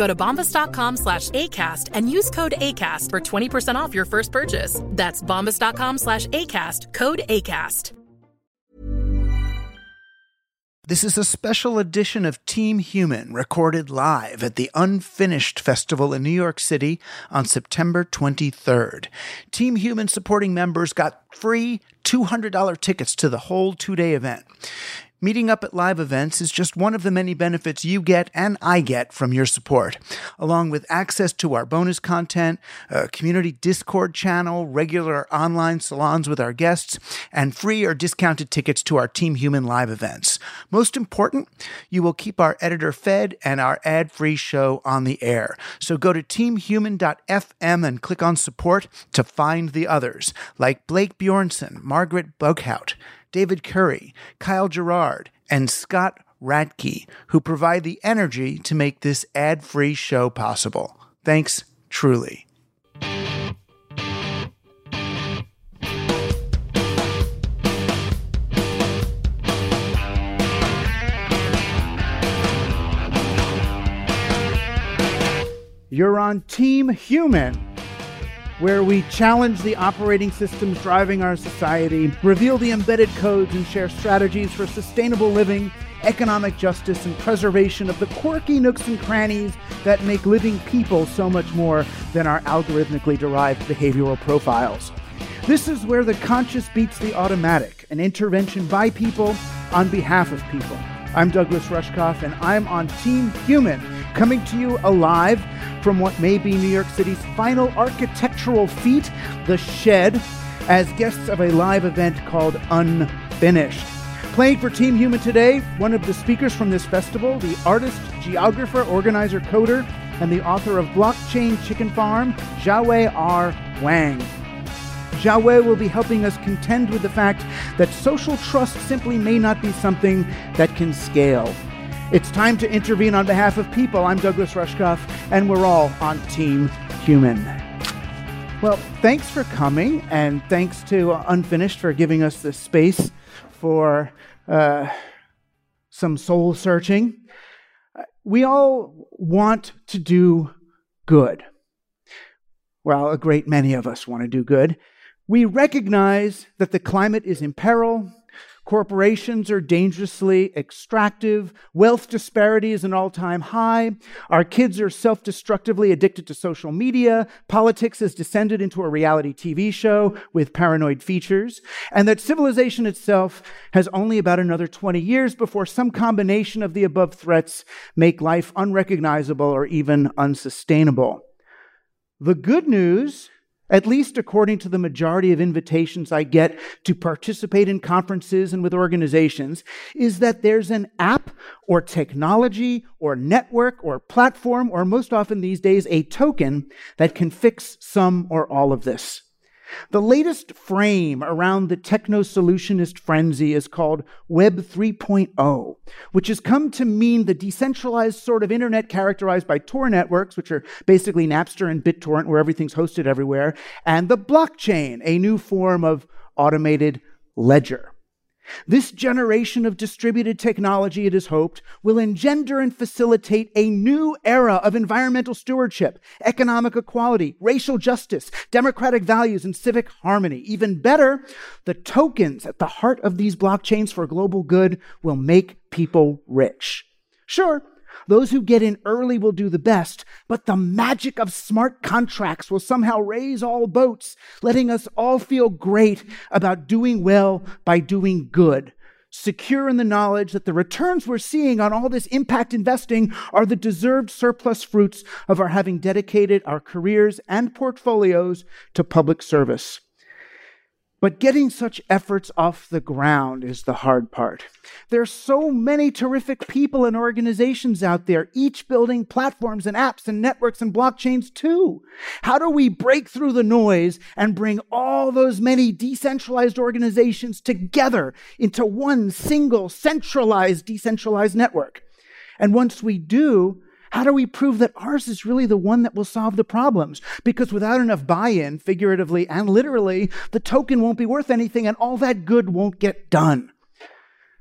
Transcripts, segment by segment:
Go to bombas.com slash ACAST and use code ACAST for 20% off your first purchase. That's bombas.com slash ACAST, code ACAST. This is a special edition of Team Human recorded live at the Unfinished Festival in New York City on September 23rd. Team Human supporting members got free $200 tickets to the whole two day event. Meeting up at live events is just one of the many benefits you get and I get from your support, along with access to our bonus content, a community Discord channel, regular online salons with our guests, and free or discounted tickets to our Team Human live events. Most important, you will keep our editor fed and our ad free show on the air. So go to teamhuman.fm and click on support to find the others, like Blake Bjornson, Margaret Bughout. David Curry, Kyle Gerard, and Scott Radke, who provide the energy to make this ad free show possible. Thanks, truly. You're on Team Human where we challenge the operating systems driving our society, reveal the embedded codes, and share strategies for sustainable living, economic justice, and preservation of the quirky nooks and crannies that make living people so much more than our algorithmically derived behavioral profiles. This is where the conscious beats the automatic, an intervention by people on behalf of people. I'm Douglas Rushkoff, and I'm on Team Human, coming to you alive from what may be New York City's final architectural feat, The Shed, as guests of a live event called Unfinished. Playing for Team Human today, one of the speakers from this festival, the artist, geographer, organizer, coder, and the author of Blockchain Chicken Farm, Xiaowei R. Wang. Xiaowei will be helping us contend with the fact that social trust simply may not be something that can scale. It's time to intervene on behalf of people. I'm Douglas Rushkoff, and we're all on Team Human. Well, thanks for coming, and thanks to Unfinished for giving us the space for uh, some soul searching. We all want to do good. Well, a great many of us want to do good. We recognize that the climate is in peril. Corporations are dangerously extractive. Wealth disparity is an all time high. Our kids are self destructively addicted to social media. Politics has descended into a reality TV show with paranoid features. And that civilization itself has only about another 20 years before some combination of the above threats make life unrecognizable or even unsustainable. The good news at least according to the majority of invitations I get to participate in conferences and with organizations, is that there's an app or technology or network or platform, or most often these days, a token that can fix some or all of this. The latest frame around the techno solutionist frenzy is called Web 3.0, which has come to mean the decentralized sort of internet characterized by Tor networks, which are basically Napster and BitTorrent, where everything's hosted everywhere, and the blockchain, a new form of automated ledger. This generation of distributed technology, it is hoped, will engender and facilitate a new era of environmental stewardship, economic equality, racial justice, democratic values, and civic harmony. Even better, the tokens at the heart of these blockchains for global good will make people rich. Sure, those who get in early will do the best, but the magic of smart contracts will somehow raise all boats, letting us all feel great about doing well by doing good. Secure in the knowledge that the returns we're seeing on all this impact investing are the deserved surplus fruits of our having dedicated our careers and portfolios to public service. But getting such efforts off the ground is the hard part. There are so many terrific people and organizations out there, each building platforms and apps and networks and blockchains too. How do we break through the noise and bring all those many decentralized organizations together into one single centralized decentralized network? And once we do, how do we prove that ours is really the one that will solve the problems? Because without enough buy in, figuratively and literally, the token won't be worth anything and all that good won't get done.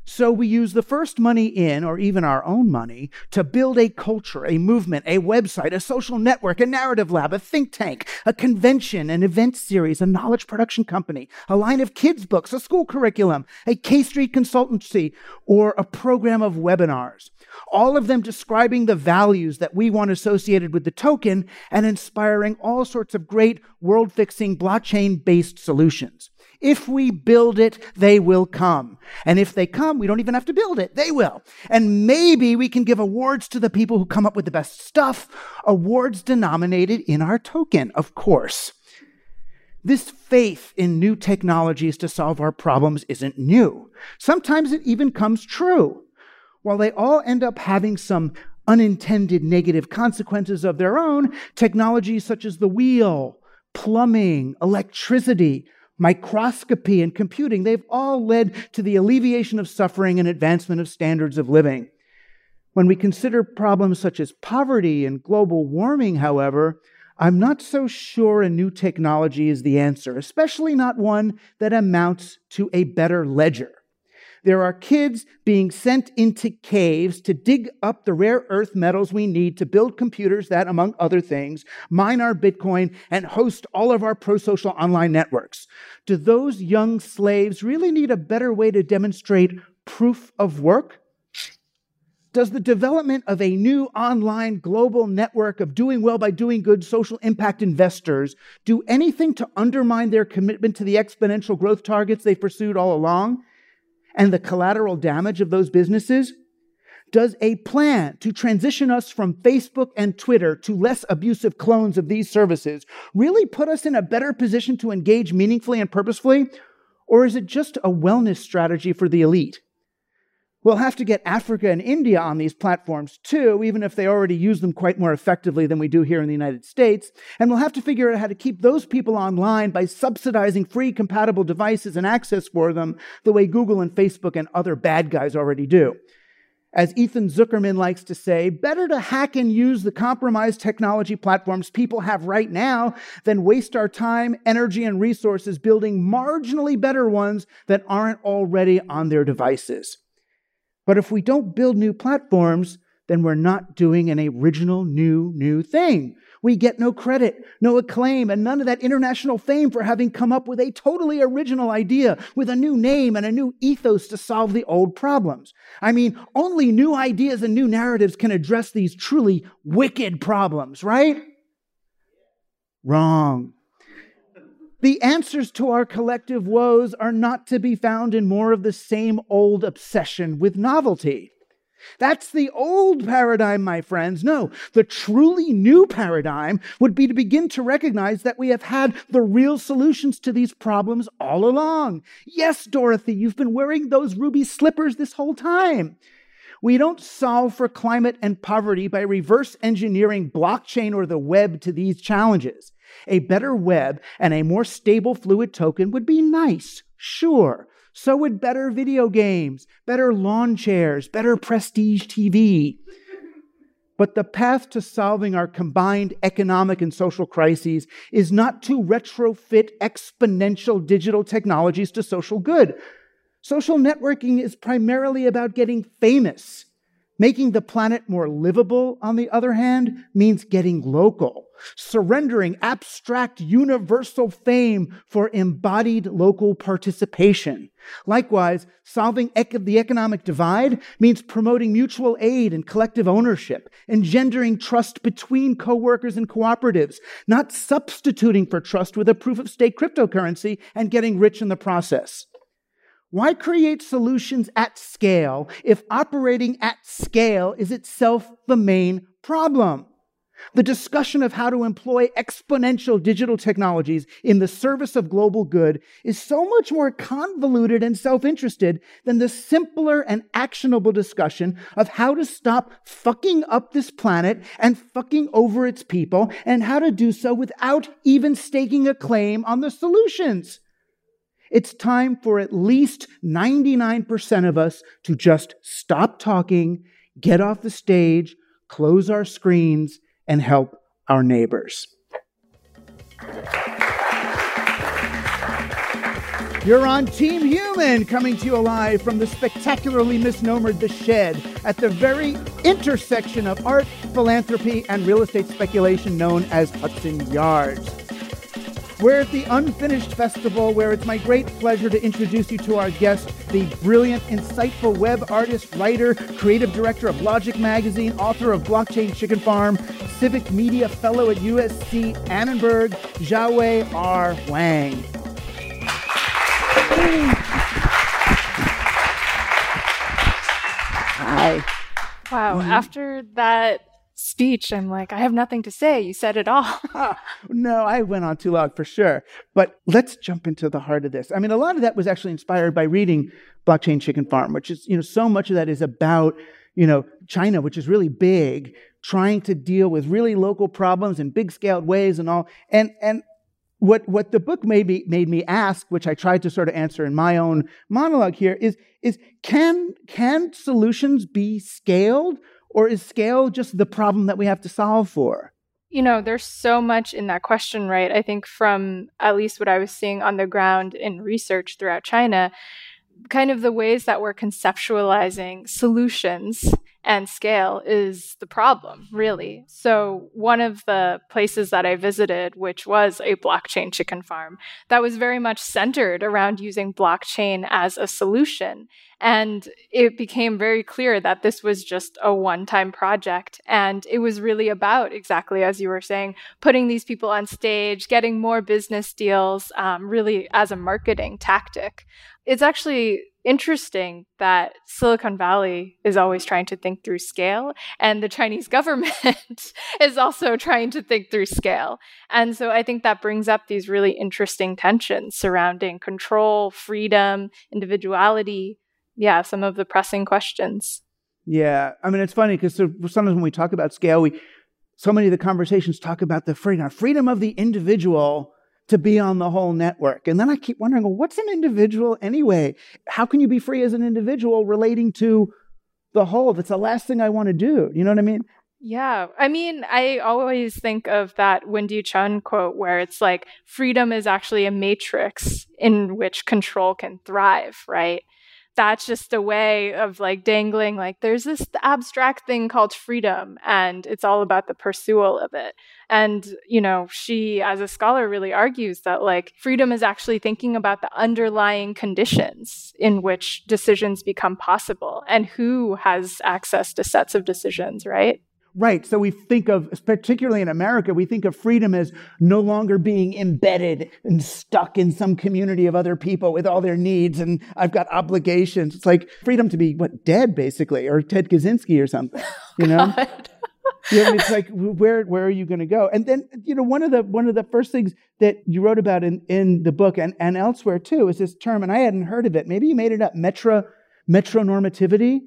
So we use the first money in, or even our own money, to build a culture, a movement, a website, a social network, a narrative lab, a think tank, a convention, an event series, a knowledge production company, a line of kids' books, a school curriculum, a K Street consultancy, or a program of webinars. All of them describing the values that we want associated with the token and inspiring all sorts of great world fixing blockchain based solutions. If we build it, they will come. And if they come, we don't even have to build it. They will. And maybe we can give awards to the people who come up with the best stuff, awards denominated in our token, of course. This faith in new technologies to solve our problems isn't new. Sometimes it even comes true. While they all end up having some unintended negative consequences of their own, technologies such as the wheel, plumbing, electricity, microscopy, and computing, they've all led to the alleviation of suffering and advancement of standards of living. When we consider problems such as poverty and global warming, however, I'm not so sure a new technology is the answer, especially not one that amounts to a better ledger. There are kids being sent into caves to dig up the rare earth metals we need to build computers that, among other things, mine our Bitcoin and host all of our pro social online networks. Do those young slaves really need a better way to demonstrate proof of work? Does the development of a new online global network of doing well by doing good social impact investors do anything to undermine their commitment to the exponential growth targets they've pursued all along? And the collateral damage of those businesses? Does a plan to transition us from Facebook and Twitter to less abusive clones of these services really put us in a better position to engage meaningfully and purposefully? Or is it just a wellness strategy for the elite? We'll have to get Africa and India on these platforms too, even if they already use them quite more effectively than we do here in the United States. And we'll have to figure out how to keep those people online by subsidizing free compatible devices and access for them the way Google and Facebook and other bad guys already do. As Ethan Zuckerman likes to say, better to hack and use the compromised technology platforms people have right now than waste our time, energy, and resources building marginally better ones that aren't already on their devices. But if we don't build new platforms, then we're not doing an original, new, new thing. We get no credit, no acclaim, and none of that international fame for having come up with a totally original idea with a new name and a new ethos to solve the old problems. I mean, only new ideas and new narratives can address these truly wicked problems, right? Wrong. The answers to our collective woes are not to be found in more of the same old obsession with novelty. That's the old paradigm, my friends. No, the truly new paradigm would be to begin to recognize that we have had the real solutions to these problems all along. Yes, Dorothy, you've been wearing those ruby slippers this whole time. We don't solve for climate and poverty by reverse engineering blockchain or the web to these challenges. A better web and a more stable fluid token would be nice, sure. So would better video games, better lawn chairs, better prestige TV. But the path to solving our combined economic and social crises is not to retrofit exponential digital technologies to social good. Social networking is primarily about getting famous. Making the planet more livable, on the other hand, means getting local, surrendering abstract universal fame for embodied local participation. Likewise, solving ec- the economic divide means promoting mutual aid and collective ownership, engendering trust between coworkers and cooperatives, not substituting for trust with a proof of stake cryptocurrency and getting rich in the process. Why create solutions at scale if operating at scale is itself the main problem? The discussion of how to employ exponential digital technologies in the service of global good is so much more convoluted and self interested than the simpler and actionable discussion of how to stop fucking up this planet and fucking over its people and how to do so without even staking a claim on the solutions. It's time for at least 99% of us to just stop talking, get off the stage, close our screens, and help our neighbors. You're on Team Human, coming to you live from the spectacularly misnomered The Shed at the very intersection of art, philanthropy, and real estate speculation known as Hudson Yards. We're at the Unfinished Festival, where it's my great pleasure to introduce you to our guest, the brilliant, insightful web artist, writer, creative director of Logic Magazine, author of Blockchain Chicken Farm, civic media fellow at USC Annenberg, Xiaowei R. Wang. Hi. Wow. After that speech, I'm like, I have nothing to say. You said it all. no, I went on too long for sure. But let's jump into the heart of this. I mean, a lot of that was actually inspired by reading Blockchain Chicken Farm, which is, you know, so much of that is about, you know, China, which is really big, trying to deal with really local problems in big scaled ways and all. And and what what the book made me made me ask, which I tried to sort of answer in my own monologue here, is is can can solutions be scaled or is scale just the problem that we have to solve for? You know, there's so much in that question, right? I think from at least what I was seeing on the ground in research throughout China, kind of the ways that we're conceptualizing solutions and scale is the problem, really. So, one of the places that I visited, which was a blockchain chicken farm, that was very much centered around using blockchain as a solution. And it became very clear that this was just a one time project. And it was really about, exactly as you were saying, putting these people on stage, getting more business deals, um, really as a marketing tactic. It's actually interesting that Silicon Valley is always trying to think through scale, and the Chinese government is also trying to think through scale. And so I think that brings up these really interesting tensions surrounding control, freedom, individuality. Yeah, some of the pressing questions. Yeah, I mean, it's funny because sometimes when we talk about scale, we so many of the conversations talk about the freedom, freedom of the individual to be on the whole network. And then I keep wondering, well, what's an individual anyway? How can you be free as an individual relating to the whole? That's the last thing I want to do. You know what I mean? Yeah. I mean, I always think of that Wendy Chun quote where it's like freedom is actually a matrix in which control can thrive, right? That's just a way of like dangling like there's this abstract thing called freedom and it's all about the pursuit of it. And you know she as a scholar really argues that like freedom is actually thinking about the underlying conditions in which decisions become possible and who has access to sets of decisions right Right. So we think of, particularly in America, we think of freedom as no longer being embedded and stuck in some community of other people with all their needs and I've got obligations. It's like freedom to be, what, dead basically, or Ted Kaczynski or something, you know? it's like where where are you going to go? And then you know one of the one of the first things that you wrote about in in the book and and elsewhere too is this term, and I hadn't heard of it. Maybe you made it up, metro metronormativity.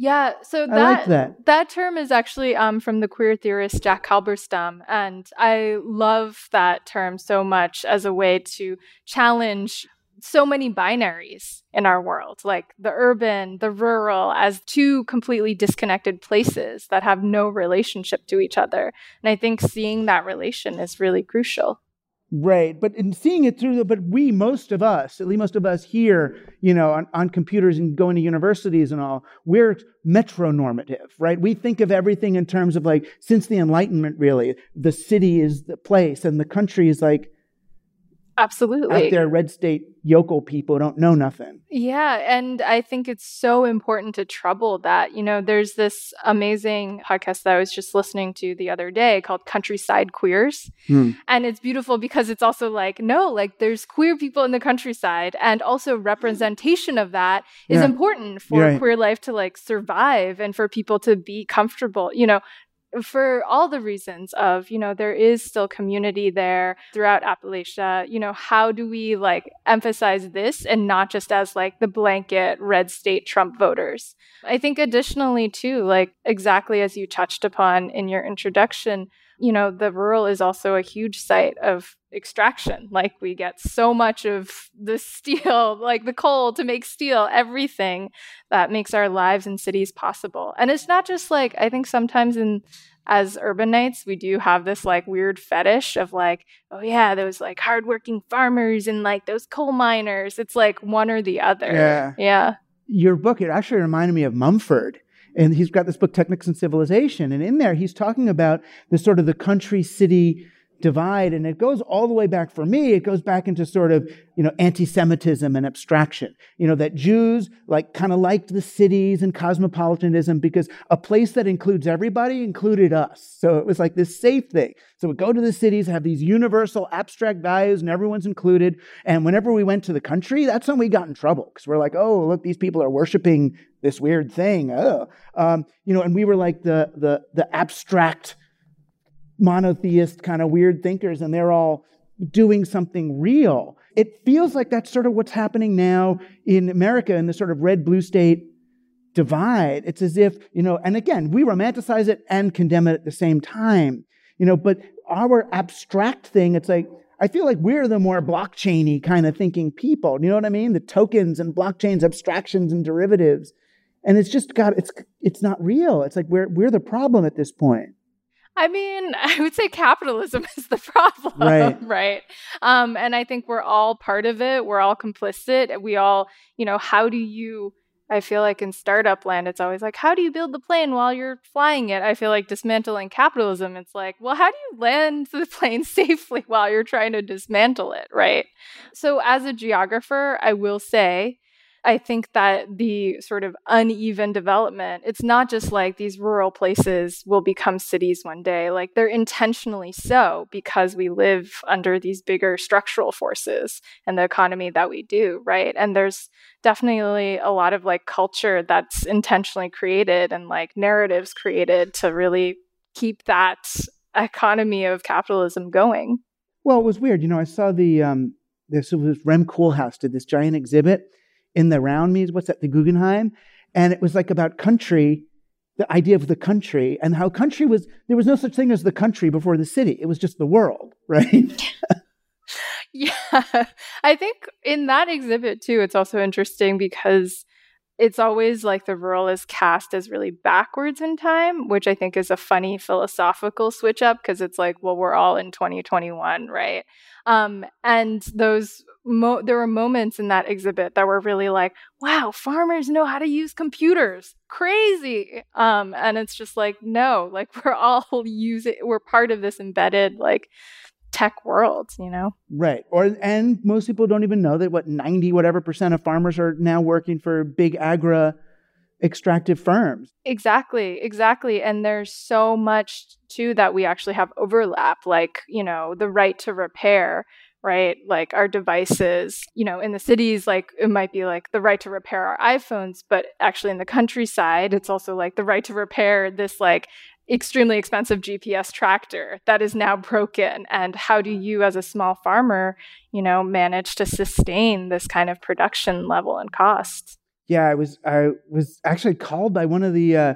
Yeah, so that, like that that term is actually um, from the queer theorist Jack Halberstam, and I love that term so much as a way to challenge so many binaries in our world, like the urban, the rural, as two completely disconnected places that have no relationship to each other. And I think seeing that relation is really crucial. Right, but in seeing it through, but we, most of us, at least most of us here, you know, on, on computers and going to universities and all, we're metronormative, right? We think of everything in terms of like, since the Enlightenment, really, the city is the place and the country is like, Absolutely. Out there, red state yokel people don't know nothing. Yeah. And I think it's so important to trouble that. You know, there's this amazing podcast that I was just listening to the other day called Countryside Queers. Hmm. And it's beautiful because it's also like, no, like there's queer people in the countryside. And also representation of that is yeah. important for right. queer life to like survive and for people to be comfortable. You know, for all the reasons of, you know, there is still community there throughout Appalachia. You know, how do we like emphasize this and not just as like the blanket red state Trump voters? I think additionally, too, like exactly as you touched upon in your introduction, you know, the rural is also a huge site of extraction. Like we get so much of the steel, like the coal to make steel, everything that makes our lives in cities possible. And it's not just like, I think sometimes in as urbanites, we do have this like weird fetish of like, oh yeah, those like hardworking farmers and like those coal miners. It's like one or the other. Yeah. Yeah. Your book, it actually reminded me of Mumford and he's got this book technics and civilization. And in there he's talking about the sort of the country city divide. And it goes all the way back for me it goes back into sort of you know anti-semitism and abstraction. You know that jews like kind of liked the cities and cosmopolitanism because a place that includes everybody included us. So it was like this safe thing. So we go to the cities have these universal abstract values and everyone's included. And whenever we went to the country that's when we got in trouble because we're like oh look these people are worshiping this weird thing. Oh. Um, you know, and we were like the, the, the abstract monotheist kind of weird thinkers, and they're all doing something real. It feels like that's sort of what's happening now in America in the sort of red blue state divide. It's as if, you know, and again, we romanticize it and condemn it at the same time, you know, but our abstract thing, it's like, I feel like we're the more blockchainy kind of thinking people. You know what I mean? The tokens and blockchains, abstractions and derivatives and it's just got it's it's not real it's like we're we're the problem at this point I mean, I would say capitalism is the problem, right? right? Um, and I think we're all part of it. We're all complicit. We all, you know, how do you? I feel like in startup land, it's always like, how do you build the plane while you're flying it? I feel like dismantling capitalism, it's like, well, how do you land the plane safely while you're trying to dismantle it, right? So, as a geographer, I will say I think that the sort of uneven development, it's not just like these rural places will become cities one day. Like they're intentionally so because we live under these bigger structural forces and the economy that we do, right? And there's definitely a lot of like culture that's intentionally created and like narratives created to really keep that economy of capitalism going. Well, it was weird. You know, I saw the, um, this was Rem Koolhaas did this giant exhibit in the round means what's that the Guggenheim, and it was like about country, the idea of the country and how country was there was no such thing as the country before the city. It was just the world, right? yeah, I think in that exhibit too, it's also interesting because it's always like the rural is cast as really backwards in time, which I think is a funny philosophical switch up because it's like, well, we're all in 2021, right? Um, and those mo- there were moments in that exhibit that were really like, wow, farmers know how to use computers. Crazy. Um, and it's just like, no, like we're all using, we're part of this embedded like tech world, you know? Right. Or and most people don't even know that what 90 whatever percent of farmers are now working for big agri extractive firms. Exactly, exactly. And there's so much too that we actually have overlap, like, you know, the right to repair right? Like our devices, you know, in the cities, like it might be like the right to repair our iPhones, but actually in the countryside, it's also like the right to repair this like extremely expensive GPS tractor that is now broken. And how do you, as a small farmer, you know, manage to sustain this kind of production level and costs? Yeah, I was I was actually called by one of the uh,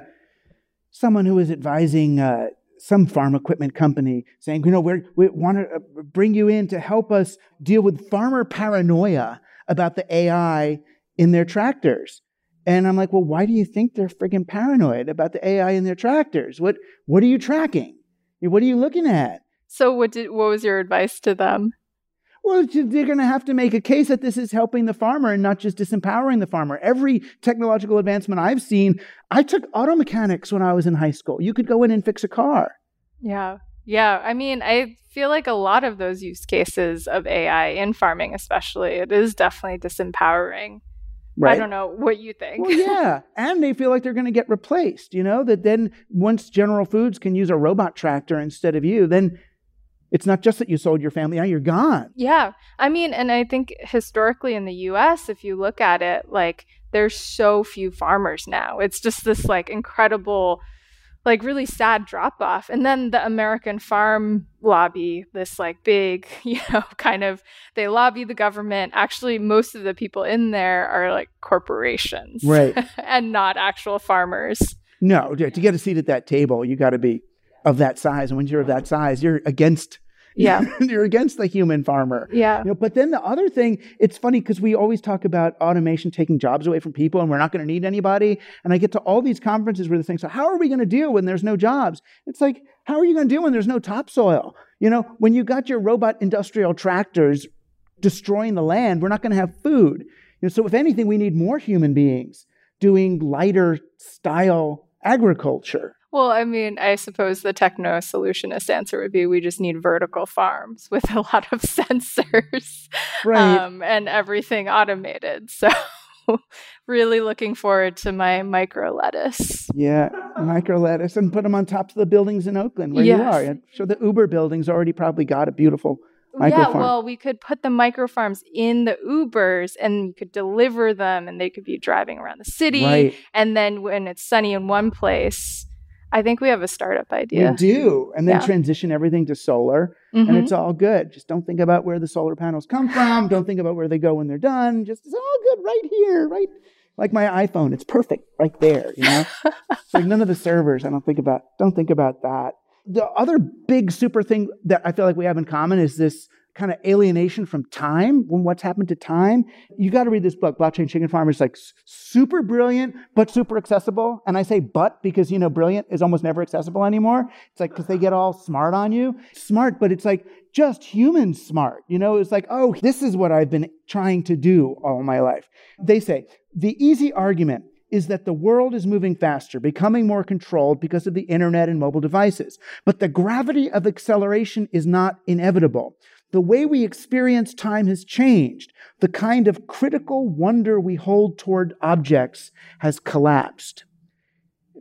someone who was advising uh, some farm equipment company saying, you know, we we want to uh, bring you in to help us deal with farmer paranoia about the AI in their tractors. And I'm like, well, why do you think they're friggin' paranoid about the AI in their tractors? What what are you tracking? What are you looking at? So what did what was your advice to them? Well, they're going to have to make a case that this is helping the farmer and not just disempowering the farmer. Every technological advancement I've seen, I took auto mechanics when I was in high school. You could go in and fix a car. Yeah. Yeah. I mean, I feel like a lot of those use cases of AI in farming, especially, it is definitely disempowering. Right. I don't know what you think. Well, yeah. and they feel like they're going to get replaced, you know, that then once General Foods can use a robot tractor instead of you, then it's not just that you sold your family, now you're gone. Yeah. I mean, and I think historically in the US, if you look at it, like there's so few farmers now. It's just this like incredible like really sad drop off. And then the American farm lobby, this like big, you know, kind of they lobby the government. Actually, most of the people in there are like corporations. Right. and not actual farmers. No, to get a seat at that table, you got to be of that size. And when you're of that size, you're against yeah. You're against the human farmer. Yeah. You know, but then the other thing, it's funny because we always talk about automation taking jobs away from people and we're not going to need anybody. And I get to all these conferences where they think, so how are we going to deal when there's no jobs? It's like, how are you going to deal when there's no topsoil? You know, when you got your robot industrial tractors destroying the land, we're not going to have food. You know, so if anything, we need more human beings doing lighter style agriculture. Well, I mean, I suppose the techno solutionist answer would be we just need vertical farms with a lot of sensors right. um, and everything automated. So, really looking forward to my micro lettuce. Yeah, micro lettuce and put them on top of the buildings in Oakland where yes. you are. I'm sure the Uber building's already probably got a beautiful Micro yeah, well, we could put the micro farms in the Ubers and you could deliver them and they could be driving around the city. Right. And then when it's sunny in one place, I think we have a startup idea. We do. And then yeah. transition everything to solar. Mm-hmm. And it's all good. Just don't think about where the solar panels come from. don't think about where they go when they're done. Just it's all good right here, right? Like my iPhone, it's perfect right there, you know? like none of the servers, I don't think about don't think about that. The other big super thing that I feel like we have in common is this kind of alienation from time, when what's happened to time. You got to read this book, Blockchain Chicken Farm. It's like super brilliant, but super accessible. And I say but because, you know, brilliant is almost never accessible anymore. It's like, because they get all smart on you. Smart, but it's like just human smart. You know, it's like, oh, this is what I've been trying to do all my life. They say the easy argument is that the world is moving faster, becoming more controlled because of the internet and mobile devices. But the gravity of acceleration is not inevitable. The way we experience time has changed. The kind of critical wonder we hold toward objects has collapsed.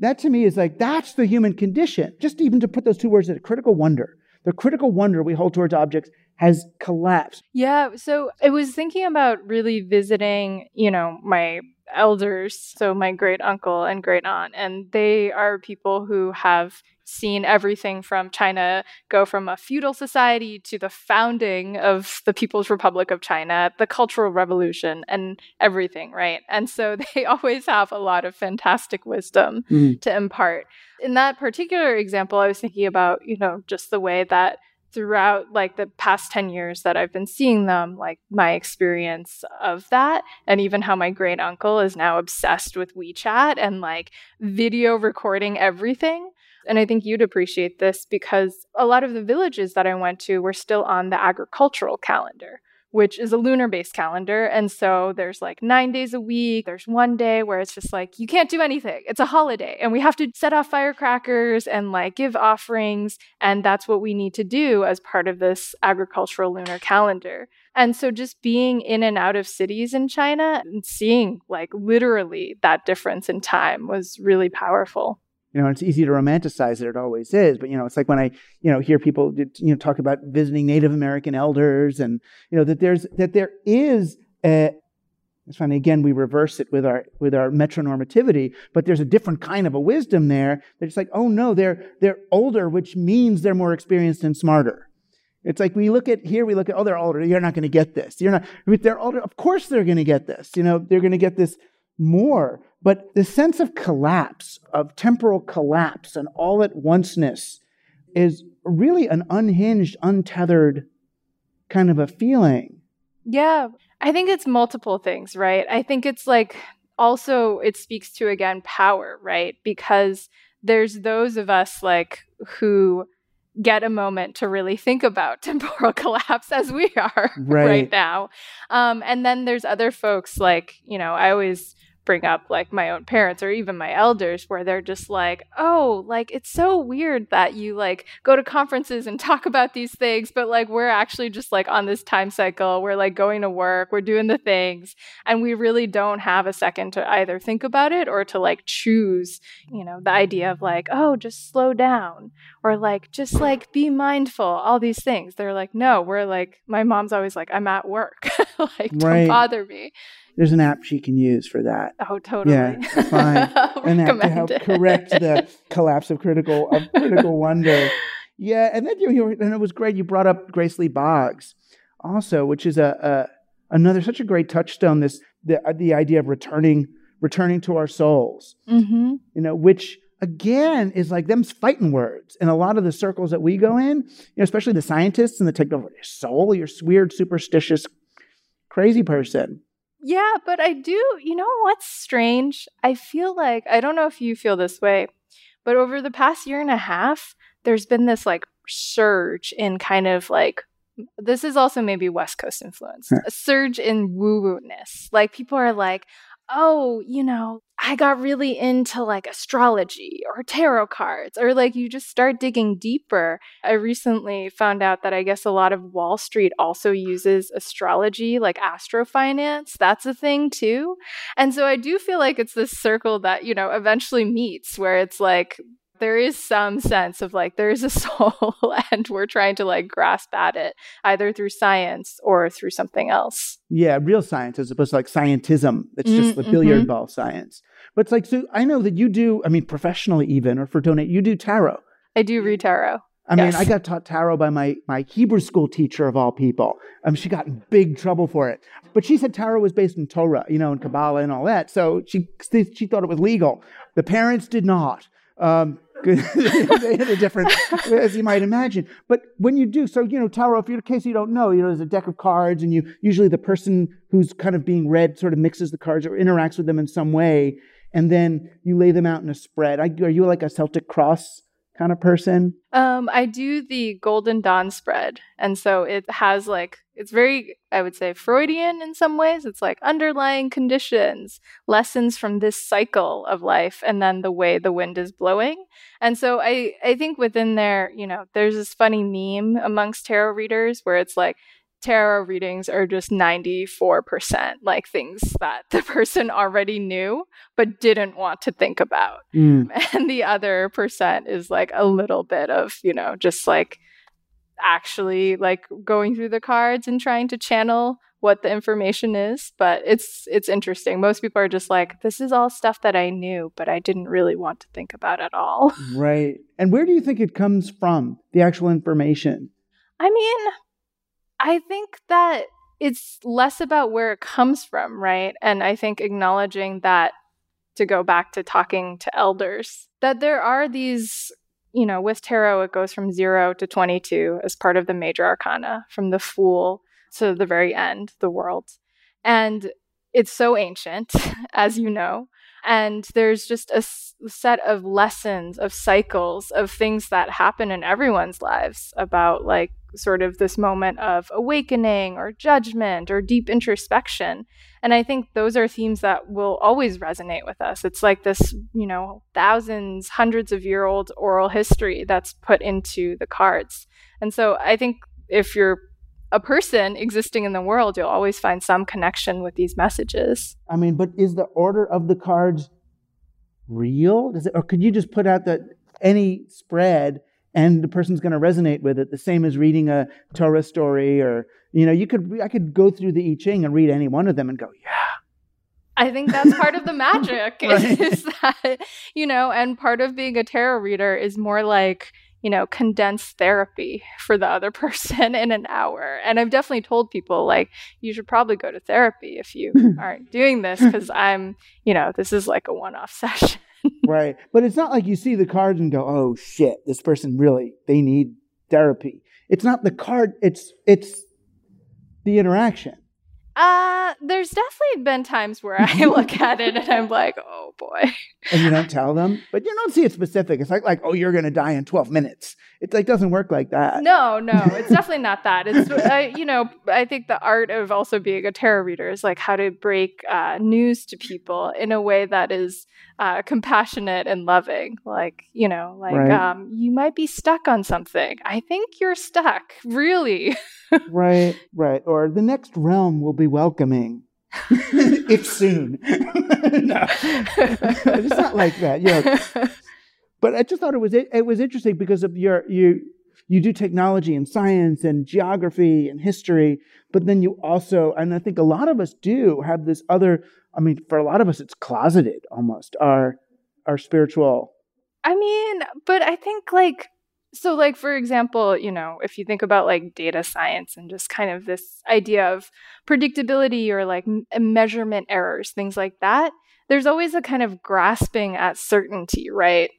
That to me is like, that's the human condition. Just even to put those two words at critical wonder. The critical wonder we hold towards objects has collapsed. Yeah. So I was thinking about really visiting, you know, my elders, so my great uncle and great aunt, and they are people who have seen everything from China go from a feudal society to the founding of the People's Republic of China, the Cultural Revolution, and everything, right? And so they always have a lot of fantastic wisdom mm. to impart. In that particular example, I was thinking about, you know, just the way that throughout like the past 10 years that I've been seeing them, like my experience of that, and even how my great uncle is now obsessed with WeChat and like video recording everything. And I think you'd appreciate this because a lot of the villages that I went to were still on the agricultural calendar which is a lunar based calendar. And so there's like nine days a week. There's one day where it's just like, you can't do anything. It's a holiday. And we have to set off firecrackers and like give offerings. And that's what we need to do as part of this agricultural lunar calendar. And so just being in and out of cities in China and seeing like literally that difference in time was really powerful you know, it's easy to romanticize it. It always is. But, you know, it's like when I, you know, hear people, you know, talk about visiting Native American elders and, you know, that there's, that there is a, it's funny. Again, we reverse it with our, with our metronormativity, but there's a different kind of a wisdom there. They're just like, oh no, they're, they're older, which means they're more experienced and smarter. It's like we look at here, we look at, oh, they're older. You're not going to get this. You're not, they're older. Of course they're going to get this. You know, they're going to get this more. But the sense of collapse, of temporal collapse and all at onceness is really an unhinged, untethered kind of a feeling. Yeah. I think it's multiple things, right? I think it's like also it speaks to again power, right? Because there's those of us like who get a moment to really think about temporal collapse as we are right, right now. Um, and then there's other folks like, you know, I always bring up like my own parents or even my elders where they're just like oh like it's so weird that you like go to conferences and talk about these things but like we're actually just like on this time cycle. We're like going to work. We're doing the things. And we really don't have a second to either think about it or to like choose you know the idea of like oh just slow down or like just like be mindful all these things. They're like no we're like my mom's always like i'm at work. Like right. don't bother me there's an app she can use for that. Oh, totally. Yeah, find an app to help correct the collapse of critical of critical wonder. Yeah, and then you, you and it was great. You brought up Grace Lee Boggs also, which is a, a another such a great touchstone. This the the idea of returning returning to our souls. Mm-hmm. You know, which again is like them's fighting words in a lot of the circles that we go in. You know, especially the scientists and the technology. Soul, you're weird, superstitious, crazy person. Yeah, but I do, you know what's strange? I feel like, I don't know if you feel this way, but over the past year and a half, there's been this like surge in kind of like, this is also maybe West Coast influence, a surge in woo woo ness. Like people are like, oh, you know, I got really into like astrology or tarot cards, or like you just start digging deeper. I recently found out that I guess a lot of Wall Street also uses astrology, like astrofinance. That's a thing too. And so I do feel like it's this circle that, you know, eventually meets where it's like there is some sense of like there is a soul and we're trying to like grasp at it either through science or through something else. Yeah, real science as opposed to like scientism. It's just mm-hmm. the billiard mm-hmm. ball science. But it's like so I know that you do, I mean professionally even or for donate, you do tarot. I do read tarot. I yes. mean, I got taught tarot by my, my Hebrew school teacher of all people. Um, she got in big trouble for it. But she said tarot was based in Torah, you know, and Kabbalah and all that. So she, she thought it was legal. The parents did not. Um, they had a different, as you might imagine. But when you do, so you know, tarot. If you're in case you don't know, you know, there's a deck of cards, and you usually the person who's kind of being read sort of mixes the cards or interacts with them in some way, and then you lay them out in a spread. are you like a Celtic cross kind of person? Um, I do the Golden Dawn spread. And so it has like, it's very, I would say, Freudian in some ways. It's like underlying conditions, lessons from this cycle of life, and then the way the wind is blowing. And so I, I think within there, you know, there's this funny meme amongst tarot readers where it's like, tarot readings are just 94% like things that the person already knew but didn't want to think about. Mm. And the other percent is like a little bit of, you know, just like actually like going through the cards and trying to channel what the information is, but it's it's interesting. Most people are just like this is all stuff that I knew, but I didn't really want to think about at all. Right. And where do you think it comes from? The actual information? I mean, I think that it's less about where it comes from, right? And I think acknowledging that to go back to talking to elders, that there are these, you know, with tarot, it goes from zero to 22 as part of the major arcana, from the fool to the very end, the world. And it's so ancient, as you know. And there's just a s- set of lessons, of cycles, of things that happen in everyone's lives about like sort of this moment of awakening or judgment or deep introspection. And I think those are themes that will always resonate with us. It's like this, you know, thousands, hundreds of year old oral history that's put into the cards. And so I think if you're a person existing in the world, you'll always find some connection with these messages. I mean, but is the order of the cards real? It, or could you just put out that any spread and the person's going to resonate with it the same as reading a torah story or you know you could i could go through the i ching and read any one of them and go yeah. I think that's part of the magic is that, you know, and part of being a tarot reader is more like, you know, condensed therapy for the other person in an hour. And I've definitely told people, like, you should probably go to therapy if you aren't doing this because I'm, you know, this is like a one off session right. But it's not like you see the cards and go, "Oh shit, this person really they need therapy." It's not the card, it's it's the interaction. Uh, there's definitely been times where I look at it and I'm like, "Oh boy. and you don't tell them, but you don't see it specific. It's like like oh you're gonna die in 12 minutes. It like doesn't work like that. No, no, it's definitely not that. It's uh, you know I think the art of also being a tarot reader is like how to break uh, news to people in a way that is uh, compassionate and loving. Like you know like Right. um, you might be stuck on something. I think you're stuck. Really. right, right. Or the next realm will be welcoming. if soon. no. it's not like that. Yeah. But I just thought it was it, it was interesting because of your you you do technology and science and geography and history, but then you also and I think a lot of us do have this other I mean for a lot of us it's closeted almost our our spiritual I mean, but I think like so like for example, you know, if you think about like data science and just kind of this idea of predictability or like m- uh, measurement errors, things like that, there's always a kind of grasping at certainty, right?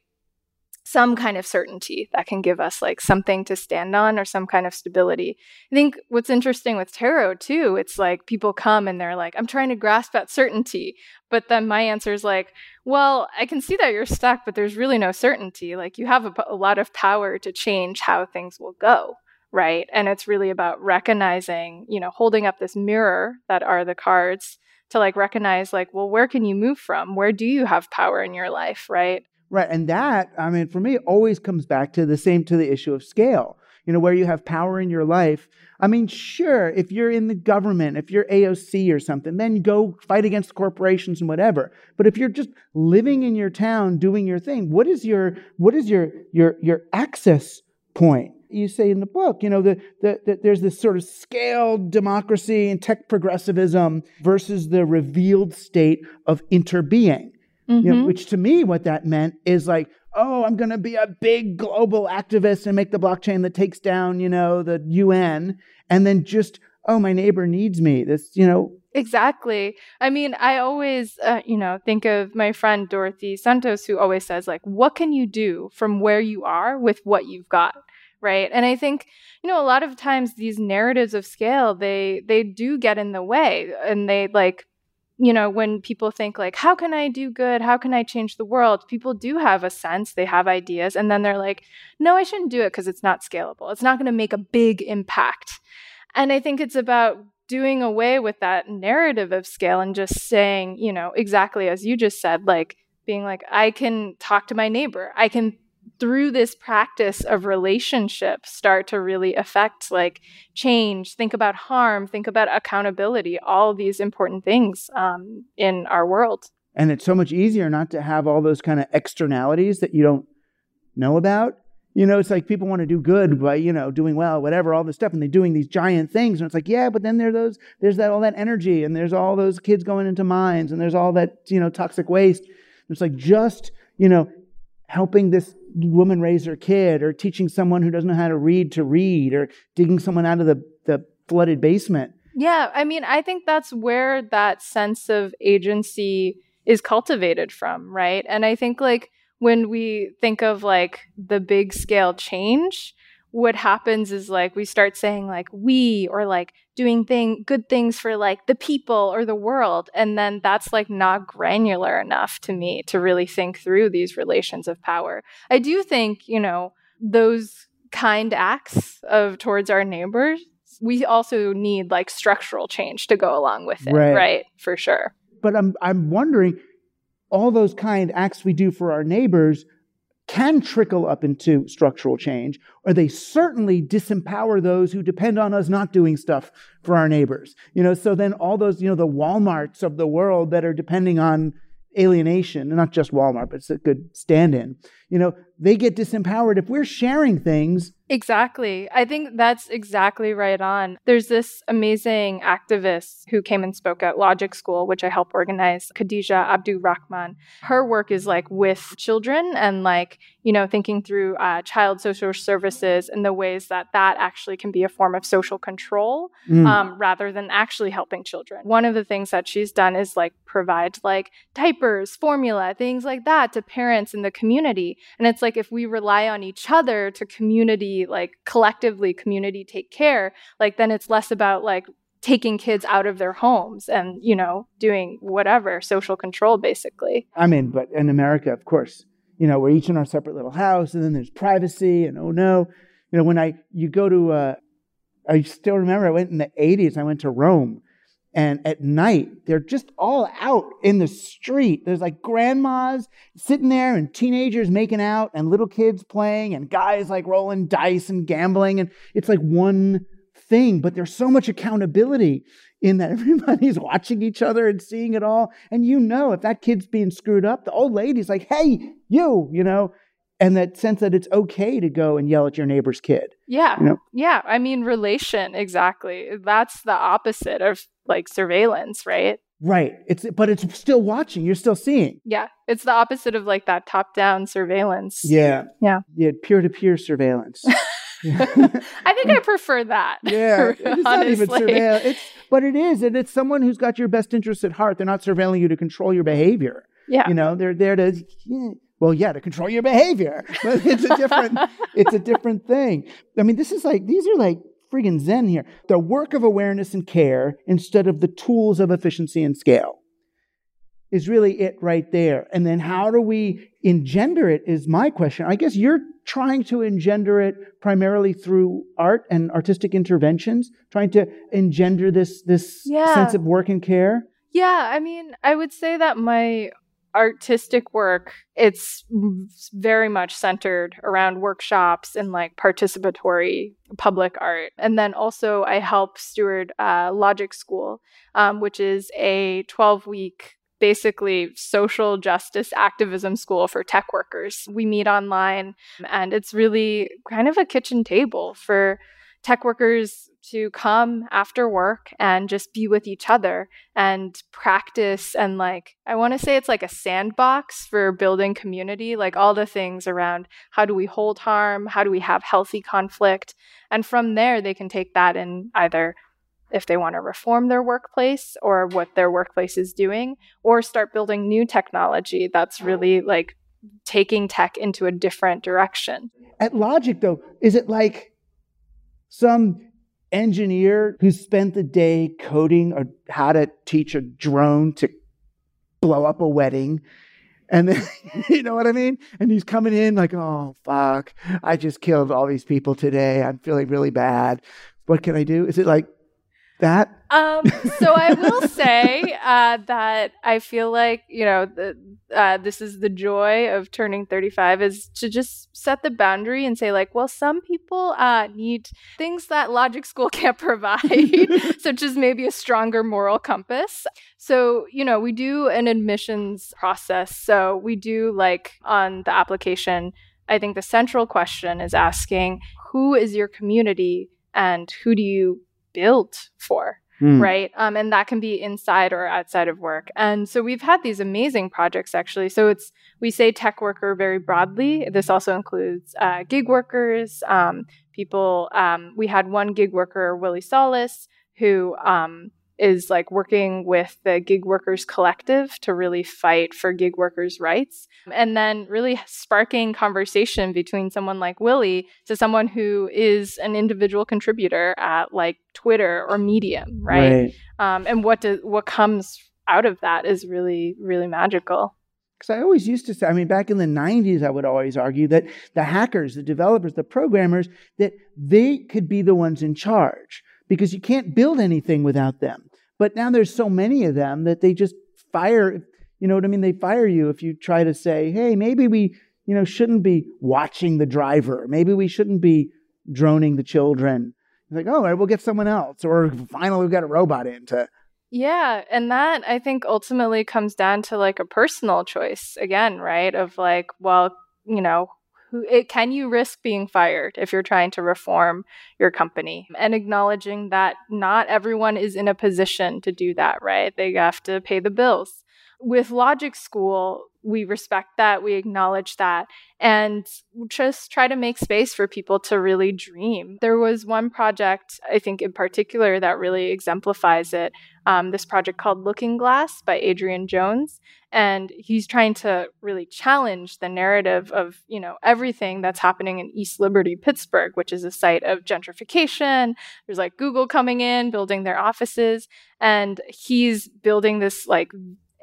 Some kind of certainty that can give us like something to stand on or some kind of stability. I think what's interesting with tarot too, it's like people come and they're like, I'm trying to grasp at certainty. But then my answer is like, well, I can see that you're stuck, but there's really no certainty. Like you have a lot of power to change how things will go, right? And it's really about recognizing, you know, holding up this mirror that are the cards to like recognize, like, well, where can you move from? Where do you have power in your life, right? Right. And that, I mean, for me, always comes back to the same to the issue of scale. You know, where you have power in your life. I mean, sure, if you're in the government, if you're AOC or something, then go fight against corporations and whatever. But if you're just living in your town doing your thing, what is your what is your your your access point? You say in the book, you know, the, the, the, there's this sort of scaled democracy and tech progressivism versus the revealed state of interbeing. You know, Mhm. which to me, what that meant is like, oh, I'm going to be a big global activist and make the blockchain that takes down, you know, the UN, and then just, oh, my neighbor needs me. This, you know, Exactly. I mean, I always, uh, you know, think of my friend Dorothy Santos, who always says, like, what can you do from where you are with what you've got? Right. And I think, you know, a lot of times these narratives of scale, they they do get in the way and they like you know, when people think like, how can I do good? How can I change the world? People do have a sense, they have ideas, and then they're like, no, I shouldn't do it because it's not scalable. It's not going to make a big impact. And I think it's about doing away with that narrative of scale and just saying, you know, exactly as you just said, like being like, I can talk to my neighbor. I can, through this practice of relationship, start to really affect like change, think about harm, think about accountability, all these important things um, in our world. and it's so much easier not to have all those kind of externalities that you don't know about. You know, it's like people want to do good by, you know, doing well, whatever, all this stuff, and they're doing these giant things. And it's like, yeah, but then there those, there's that all that energy, and there's all those kids going into mines, and there's all that, you know, toxic waste. It's like just, you know, helping this woman raise her kid, or teaching someone who doesn't know how to read to read, or digging someone out of the, the flooded basement. Yeah, I mean, I think that's where that sense of agency is cultivated from, right? And I think like when we think of like the big scale change, what happens is like we start saying like we or like doing thing good things for like the people or the world and then that's like not granular enough to me to really think through these relations of power. I do think, you know, those kind acts of towards our neighbors we also need like structural change to go along with it, Right. right? For sure. but I'm I'm wondering, all those kind acts we do for our neighbors can trickle up into structural change, or they certainly disempower those who depend on us not doing stuff for our neighbors. You know, so then all those, you know, the Walmarts of the world that are depending on alienation, not just Walmart, but it's a good stand-in. You know, they get disempowered if we're sharing things. Exactly. I think that's exactly right on. There's this amazing activist who came and spoke at Logic School, which I help organize, Khadijah Abdurahman. Her work is like with children and like, you know, thinking through uh, child social services and the ways that that actually can be a form of social control Mm. um, rather than actually helping children. One of the things that she's done is like provide like diapers, formula, things like that to parents in the community. And it's like if we rely on each other to community, like collectively community take care, like then it's less about like taking kids out of their homes and, you know, doing whatever, social control basically. I mean, but in America, of course, you know, we're each in our separate little house and then there's privacy and oh no. You know, when I you go to uh I still remember I went in the 80s, I went to Rome and at night, they're just all out in the street. There's like grandmas sitting there and teenagers making out and little kids playing and guys like rolling dice and gambling. And it's like one thing, but there's so much accountability in that everybody's watching each other and seeing it all. And you know, if that kid's being screwed up, the old lady's like, hey, you, you know, and that sense that it's okay to go and yell at your neighbor's kid. Yeah. You know? Yeah. I mean, relation, exactly. That's the opposite of like surveillance, right? Right. It's but it's still watching. You're still seeing. Yeah. It's the opposite of like that top-down surveillance. Yeah. Yeah. Yeah, peer-to-peer surveillance. I think I prefer that. Yeah, it's not even surveil. It's but it is, and it's someone who's got your best interests at heart. They're not surveilling you to control your behavior. Yeah. You know, they're there to well, yeah, to control your behavior. But it's a different it's a different thing. I mean, this is like these are like friggin' zen here. The work of awareness and care instead of the tools of efficiency and scale is really it right there. And then how do we engender it is my question. I guess you're trying to engender it primarily through art and artistic interventions, trying to engender this this Yeah. sense of work and care. Yeah, I mean, I would say that my artistic work it's very much centered around workshops and like participatory public art. And then also i help steward uh, logic school um, which is a 12 week basically social justice activism school for tech workers. We meet online and it's really kind of a kitchen table for tech workers to come after work and just be with each other and practice and like I want to say it's like a sandbox for building community like all the things around how do we hold harm how do we have healthy conflict and from there they can take that and either if they want to reform their workplace or what their workplace is doing or start building new technology that's really like taking tech into a different direction. At Logic, though, is it like some engineer who spent the day coding or how to teach a drone to blow up a wedding? And then, you know what I mean? And he's coming in like, oh, fuck, I just killed all these people today. I'm feeling really bad. What can I do? Is it like that? Um, so I will say uh, that I feel like you know the, uh, this is the joy of turning 35 is to just set the boundary and say like, well, some people uh, need things that Logic School can't provide, such as maybe a stronger moral compass. So you know we do an admissions process. So we do like on the application. I think the central question is asking who is your community and who do you build for Hmm. right? Um, and that can be inside or outside of work. And so we've had these amazing projects actually. So it's we say tech worker very broadly. This also includes uh, gig workers, um, people. Um, we had one gig worker, Willy Solis, who um, is like working with the gig workers collective to really fight for gig workers' rights, and then really sparking conversation between someone like Willy to someone who is an individual contributor at like Twitter or Medium, right? Um, and what does what comes out of that is really really magical. Because I always used to say, I mean, back in the 90s, I would always argue that the hackers, the developers, the programmers, that they could be the ones in charge because you can't build anything without them. But now there's so many of them that they just fire, you know what I mean? They fire you if you try to say, hey, maybe we, you know, shouldn't be watching the driver. Maybe we shouldn't be droning the children. It's like, oh, all right, we'll get someone else. Or finally, we've got a robot in to Yeah, and that I think ultimately comes down to like a personal choice again, right? Of like, well, you know, who it, can you risk being fired if you're trying to reform your company and acknowledging that not everyone is in a position to do that, right? They have to pay the bills. with Logic School, we respect that, we acknowledge that, and just try to make space for people to really dream. There was one project, I think in particular, that really exemplifies it. Um, this project called Looking Glass by Adrian Jones. And he's trying to really challenge the narrative of, you know, everything that's happening in East Liberty, Pittsburgh, which is a site of gentrification. There's like Google coming in, building their offices. And he's building this like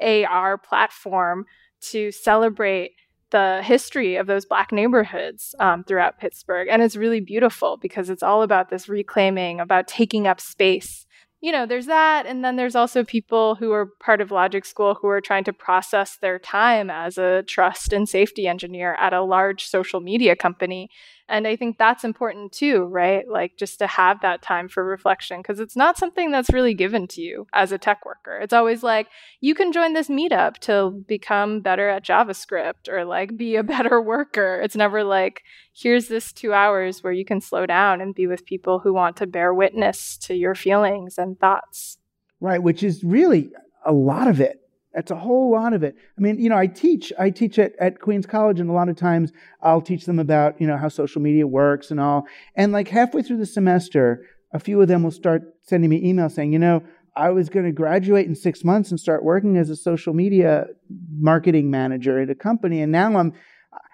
AR platform to celebrate the history of those black neighborhoods um, throughout Pittsburgh. And it's really beautiful because it's all about this reclaiming, about taking up space you know, there's that. And then there's also people who are part of Logic School who are trying to process their time as a trust and safety engineer at a large social media company. And I think that's important too, right? Like just to have that time for reflection because it's not something that's really given to you as a tech worker. It's always like, you can join this meetup to become better at JavaScript or like be a better worker. It's never like, here's this two hours where you can slow down and be with people who want to bear witness to your feelings and thoughts. Right, which is really a lot of it. That's a whole lot of it. I mean, you know, I teach, I teach at, at Queens College, and a lot of times I'll teach them about, you know, how social media works and all. And like halfway through the semester, a few of them will start sending me emails saying, you know, I was going to graduate in six months and start working as a social media marketing manager at a company. And now I'm,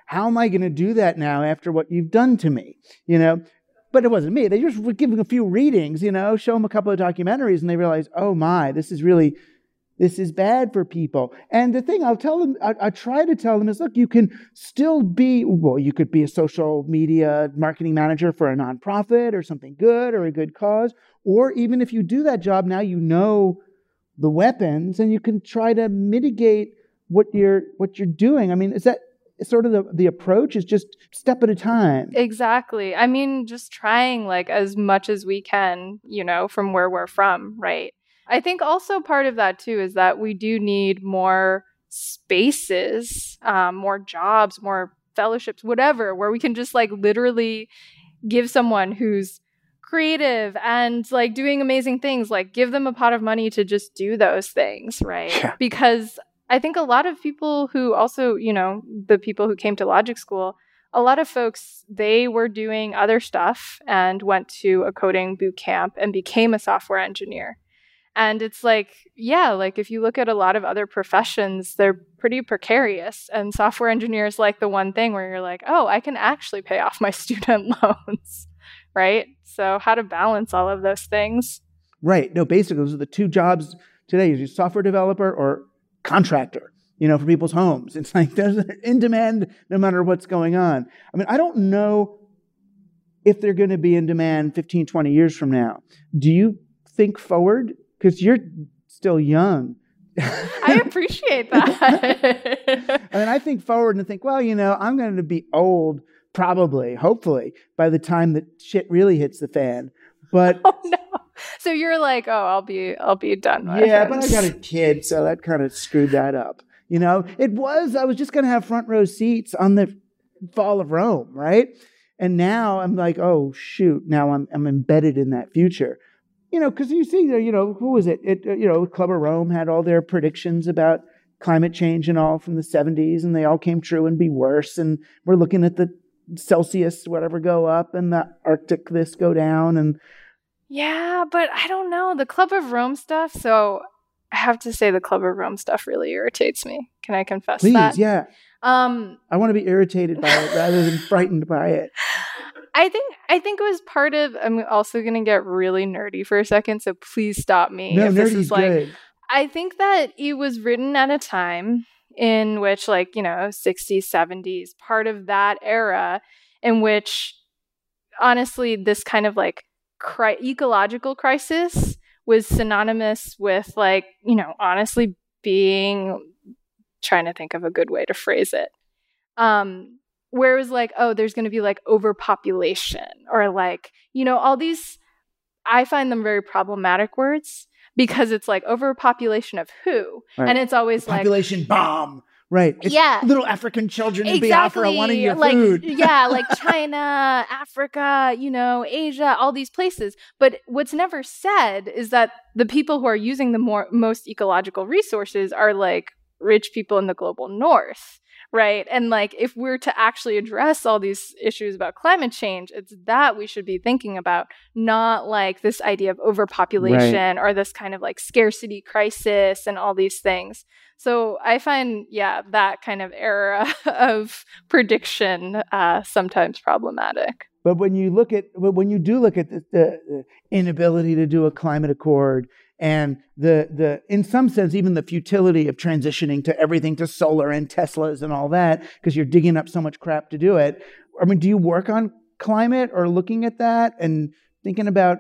how am I going to do that now after what you've done to me? You know, but it wasn't me. They just were giving a few readings, you know, show them a couple of documentaries and they realize, oh my, this is really this is bad for people. And the thing I'll tell them, I, I, try to tell them is look, you can still be, well, you could be a social media marketing manager for a nonprofit or something good or a good cause. Or even if you do that job now, you know the weapons and you can try to mitigate what you're what you're doing. I mean, is that sort of the, the approach is just step at a time. Exactly. I mean, just trying like as much as we can, you know, from where we're from, right? I think also part of that too is that we do need more spaces, um, more jobs, more fellowships, whatever, where we can just like literally give someone who's creative and like doing amazing things, like give them a pot of money to just do those things, right? Yeah. Because I think a lot of people who also, you know, the people who came to logic school, a lot of folks, they were doing other stuff and went to a coding boot camp and became a software engineer. And it's like, yeah, like if you look at a lot of other professions, they're pretty precarious. And software engineers like the one thing where you're like, oh, I can actually pay off my student loans, right? So, how to balance all of those things? Right. No, basically, those are the two jobs today: you're software developer or contractor. You know, for people's homes. It's like there's in demand no matter what's going on. I mean, I don't know if they're going to be in demand 15, 20 years from now. Do you think forward because you're still young. I appreciate that. I mean, I think forward and think, well, you know, I'm going to be old, probably, hopefully, by the time that shit really hits the fan. But oh no, so you're like, oh, I'll be, I'll be done. Yeah, but I got a kid, so that kind of screwed that up. You know, it was I was just going to have front row seats on the fall of Rome, right? And now I'm like, oh shoot, now I'm I'm embedded in that future you know, because you see you know, who was it? It, uh, you know, Club of Rome had all their predictions about climate change and all from the 70s, and they all came true and be worse. And we're looking at the Celsius, whatever, go up, and the Arctic this go down, and yeah, but I don't know the Club of Rome stuff. So I have to say, the Club of Rome stuff really irritates me. Can I confess Please, that? yeah. Um, I want to be irritated by it rather than frightened by it. I think I think it was part of. I'm also going to get really nerdy for a second, so please stop me no, if this is like. Good. I think that it was written at a time in which, like you know, 60s, 70s, part of that era in which, honestly, this kind of like cri- ecological crisis was synonymous with like you know, honestly, being trying to think of a good way to phrase it. Um, where it was like, oh, there's going to be like overpopulation or like, you know, all these, I find them very problematic words because it's like overpopulation of who? Right. And it's always the population like, bomb. Right. It's yeah. Little African children in exactly. Biafra wanting your like, food. yeah, like China, Africa, you know, Asia, all these places. But what's never said is that the people who are using the more most ecological resources are like rich people in the global north right? And like, if we're to actually address all these issues about climate change, it's that we should be thinking about, not like this idea of overpopulation right. or this kind of like scarcity crisis and all these things. So I find, yeah, that kind of era of prediction uh, sometimes problematic. But when you look at, when you do look at the, the inability to do a climate accord and the the in some sense even the futility of transitioning to everything to solar and Teslas and all that because you're digging up so much crap to do it. I mean, do you work on climate or looking at that and thinking about?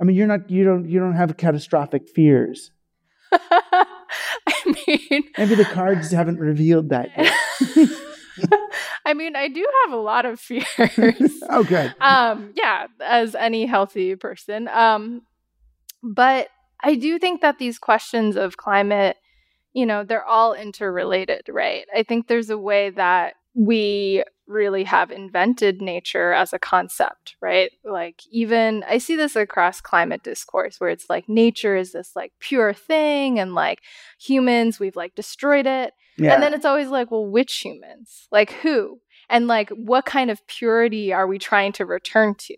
I mean, you're not you don't you don't have catastrophic fears. I mean, maybe the cards haven't revealed that yet. I mean, I do have a lot of fears. okay. Um, yeah, as any healthy person. Um, but I do think that these questions of climate, you know, they're all interrelated, right? I think there's a way that we really have invented nature as a concept, right? Like, even I see this across climate discourse where it's like nature is this like pure thing, and like humans, we've like destroyed it. Yeah. And then it's always like, well, which humans? Like, who? And like, what kind of purity are we trying to return to?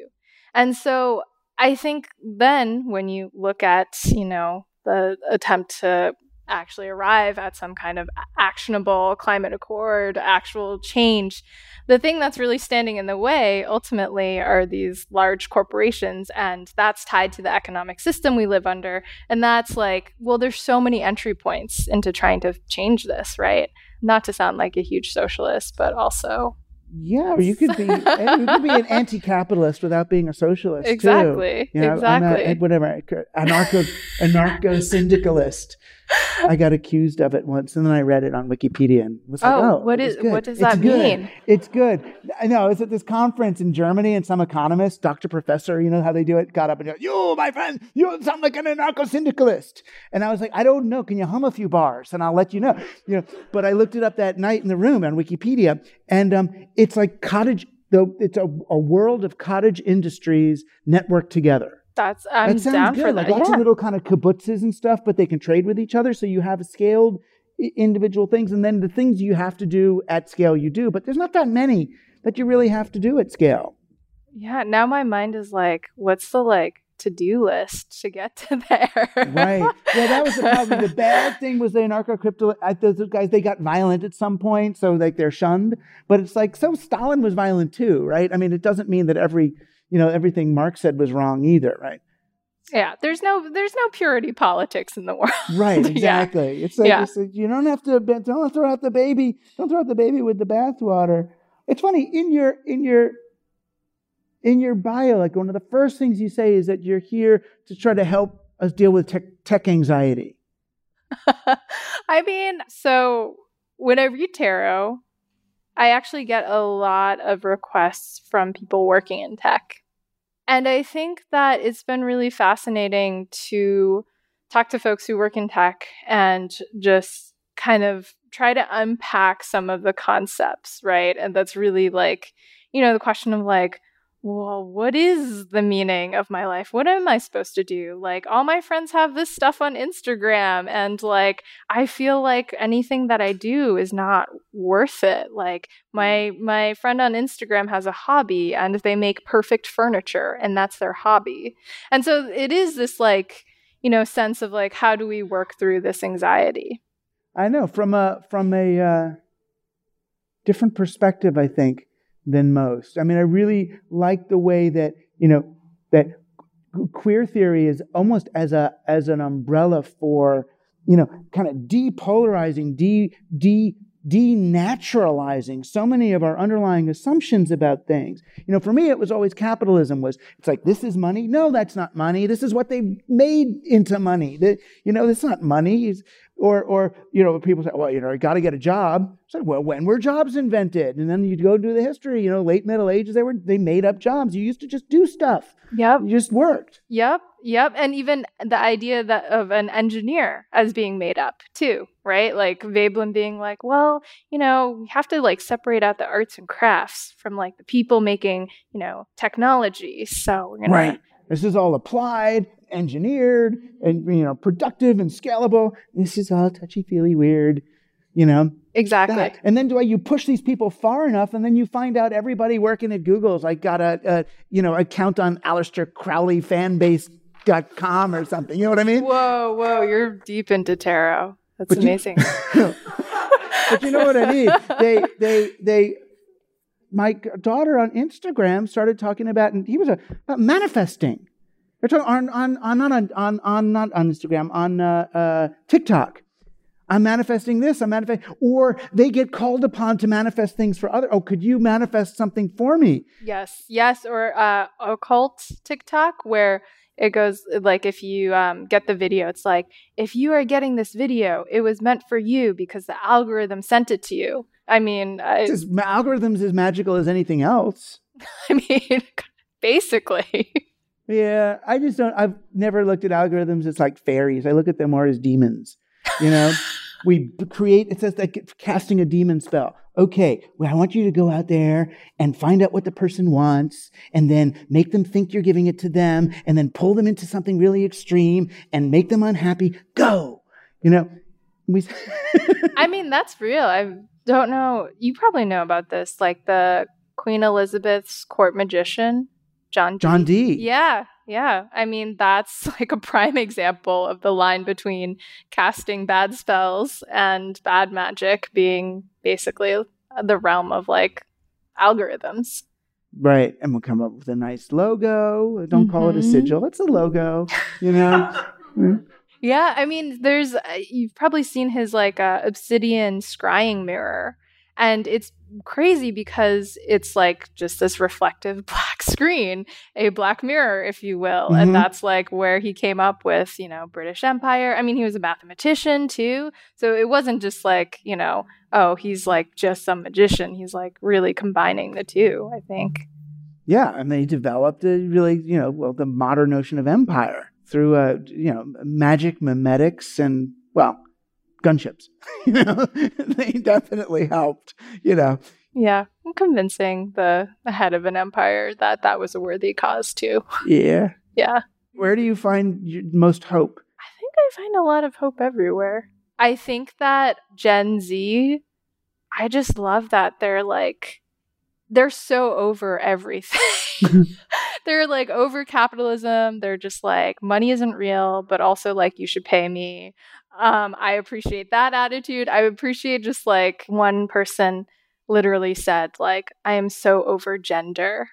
And so I think then when you look at, you know, the attempt to actually arrive at some kind of actionable climate accord, actual change, the thing that's really standing in the way ultimately are these large corporations. And that's tied to the economic system we live under. And that's like, well, there's so many entry points into trying to change this, right? Not to sound like a huge socialist, but also yeah, or you could be you could be an anti-capitalist without being a socialist. Exactly. Too. You know, exactly. A, whatever. Anarcho anarcho syndicalist. I got accused of it once, and then I read it on Wikipedia and was like, "Oh, oh what is good. what does that mean?" It's good. I know. It's at this conference in Germany, and some economist, doctor, professor, you know how they do it, got up and said, "You, my friend, you sound like an anarcho-syndicalist." And I was like, "I don't know. Can you hum a few bars, and I'll let you know." You know. But I looked it up that night in the room on Wikipedia, and um, it's like cottage. Though it's a, a world of cottage industries networked together. That's I'm that sounds down good. for like that. lots yeah. of little kind of kibbutzes and stuff, but they can trade with each other. So you have scaled individual things, and then the things you have to do at scale, you do. But there's not that many that you really have to do at scale. Yeah. Now my mind is like, what's the like to-do list to get to there? right. Yeah, that was the problem. The bad thing was the anarcho crypto. Those guys they got violent at some point, so like they're shunned. But it's like so Stalin was violent too, right? I mean, it doesn't mean that every you know, everything Marx said was wrong either, right? Yeah, there's no there's no purity politics in the world. Right, exactly. yeah. It's like, yeah. you don't have to don't throw out the baby, don't throw out the baby with the bathwater. It's funny in your in your in your bio, like one of the first things you say is that you're here to try to help us deal with tech, tech anxiety. I mean, so when I read tarot, I actually get a lot of requests from people working in tech. And I think that it's been really fascinating to talk to folks who work in tech and just kind of try to unpack some of the concepts, right? And that's really like, you know, the question of like, well, what is the meaning of my life? What am I supposed to do? Like, all my friends have this stuff on Instagram, and like, I feel like anything that I do is not worth it. Like, my my friend on Instagram has a hobby, and they make perfect furniture, and that's their hobby. And so it is this like, you know, sense of like, how do we work through this anxiety? I know from a from a uh, different perspective. I think than most. I mean, I really like the way that, you know, that queer theory is almost as a as an umbrella for, you know, kind of depolarizing, de de denaturalizing so many of our underlying assumptions about things. You know, for me, it was always capitalism was, it's like, this is money. No, that's not money. This is what they made into money. That, you know, it's not money. It's, or, or, you know, people say, well, you know, I got to get a job. It's like, well, when were jobs invented? And then you go do the history, you know, late Middle Ages, they were, they made up jobs. You used to just do stuff. Yep. You just worked. Yep. Yep. And even the idea that of an engineer as being made up too, right? Like Veblen being like, well, you know, we have to like separate out the arts and crafts from like the people making, you know, technology. So we're gonna Right. This is all applied, engineered, and you know, productive and scalable. This is all touchy feely weird. you know? Exactly. That. And then do I, you push these people far enough, and then you find out everybody working at Google's like got a, a you know account on Aleister Crowley fanbase.com or something. You know what I mean? Whoa, whoa, you're deep into tarot. That's but amazing. You, but you know what I mean? They they they my daughter on Instagram started talking about, and he was a, about manifesting. They're talking on on on on on, on not on Instagram on uh, uh, TikTok. I'm manifesting this. I'm manifesting, or they get called upon to manifest things for other. Oh, could you manifest something for me? Yes, yes, or uh, occult TikTok where it goes like if you um, get the video, it's like if you are getting this video, it was meant for you because the algorithm sent it to you. I mean, I, just, algorithms as magical as anything else. I mean, basically. Yeah, I just don't. I've never looked at algorithms as like fairies. I look at them more as demons. You know, we create. It says like casting a demon spell. Okay, well, I want you to go out there and find out what the person wants, and then make them think you're giving it to them, and then pull them into something really extreme and make them unhappy. Go. You know, we. I mean, that's real. I don't know. You probably know about this, like the Queen Elizabeth's court magician, John. Dee. John Dee. Yeah, yeah. I mean, that's like a prime example of the line between casting bad spells and bad magic being basically the realm of like algorithms. Right. And we'll come up with a nice logo. Don't mm-hmm. call it a mm-hmm. sigil. It's a logo, you know? Yeah, I mean, there's uh, you've probably seen his like uh, obsidian scrying mirror, and it's crazy because it's like just this reflective black screen, a black mirror, if you will, mm-hmm. and that's like where he came up with you know British Empire. I mean, he was a mathematician too, so it wasn't just like you know, oh, he's like just some magician. He's like really combining the two. I think. Yeah, and they developed a really, you know, well, the modern notion of empire through uh, you know magic memetics and well gunships. You know? They definitely helped you know. Yeah i'm convincing the, the head of an empire that that was a worthy cause too. Yeah. Yeah. Where do you find most hope? I think i find a lot of hope everywhere. I think that gen z i just love that they're like they're so over everything. They're like over capitalism. They're just like money isn't real, but also like you should pay me. Um, I appreciate that attitude. I appreciate just like one person literally said like I am so over gender.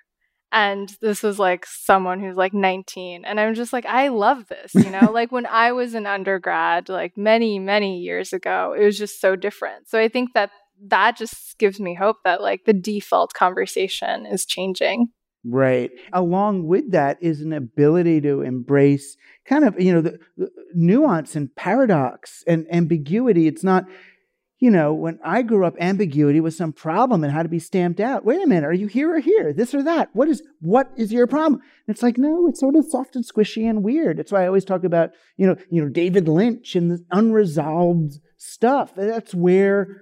And this was like someone who's like 19. And I'm just like, I love this. You know, like when I was an undergrad, like many, many years ago, it was just so different. So I think that that just gives me hope that like the default conversation is changing. Right. Along with that is an ability to embrace kind of, you know, the, the, nuance and paradox and ambiguity. It's not, you know, when I grew up, ambiguity was some problem and had to be stamped out. Wait a minute, are you here or here? This or that? What is what is your problem? And it's like, no, it's sort of soft and squishy and weird. That's why I always talk about, you know, you know, David Lynch and the unresolved stuff. That's where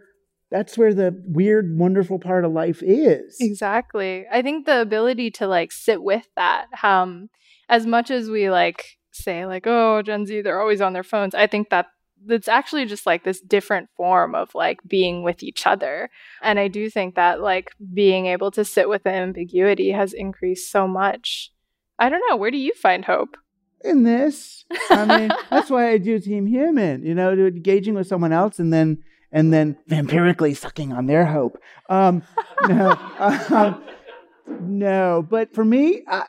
that's where the weird, wonderful part of life is. Exactly. I think the ability to like sit with that, um, as much as we like say like, oh, Gen Z, they're always on their phones. I think that it's actually just like this different form of like being with each other. And I do think that like being able to sit with the ambiguity has increased so much. I don't know. Where do you find hope? In this. I mean, that's why I do Team Human, you know, engaging with someone else and then and then vampirically sucking on their hope. Um, no, uh, no, but for me, uh,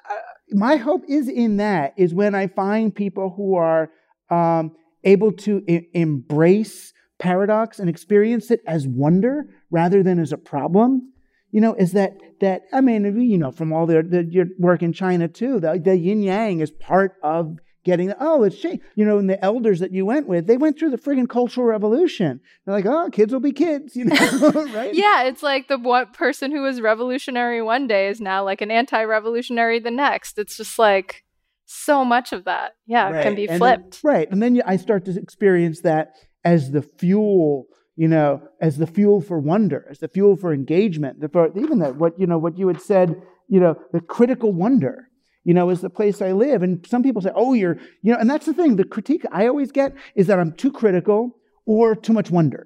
my hope is in that is when I find people who are um, able to I- embrace paradox and experience it as wonder rather than as a problem. You know, is that that I mean, you know, from all the, the your work in China too, the, the yin yang is part of getting, the oh, it's changed. You know, and the elders that you went with, they went through the friggin' cultural revolution. They're like, oh, kids will be kids, you know, right? yeah, it's like the one person who was revolutionary one day is now like an anti-revolutionary the next. It's just like so much of that, yeah, right. can be flipped. Right, and then I start to experience that as the fuel you know, as the fuel for wonder, as the fuel for engagement, for even that what you know what you had said, you know, the critical wonder, you know, is the place I live. And some people say, oh, you're, you know, and that's the thing. The critique I always get is that I'm too critical or too much wonder.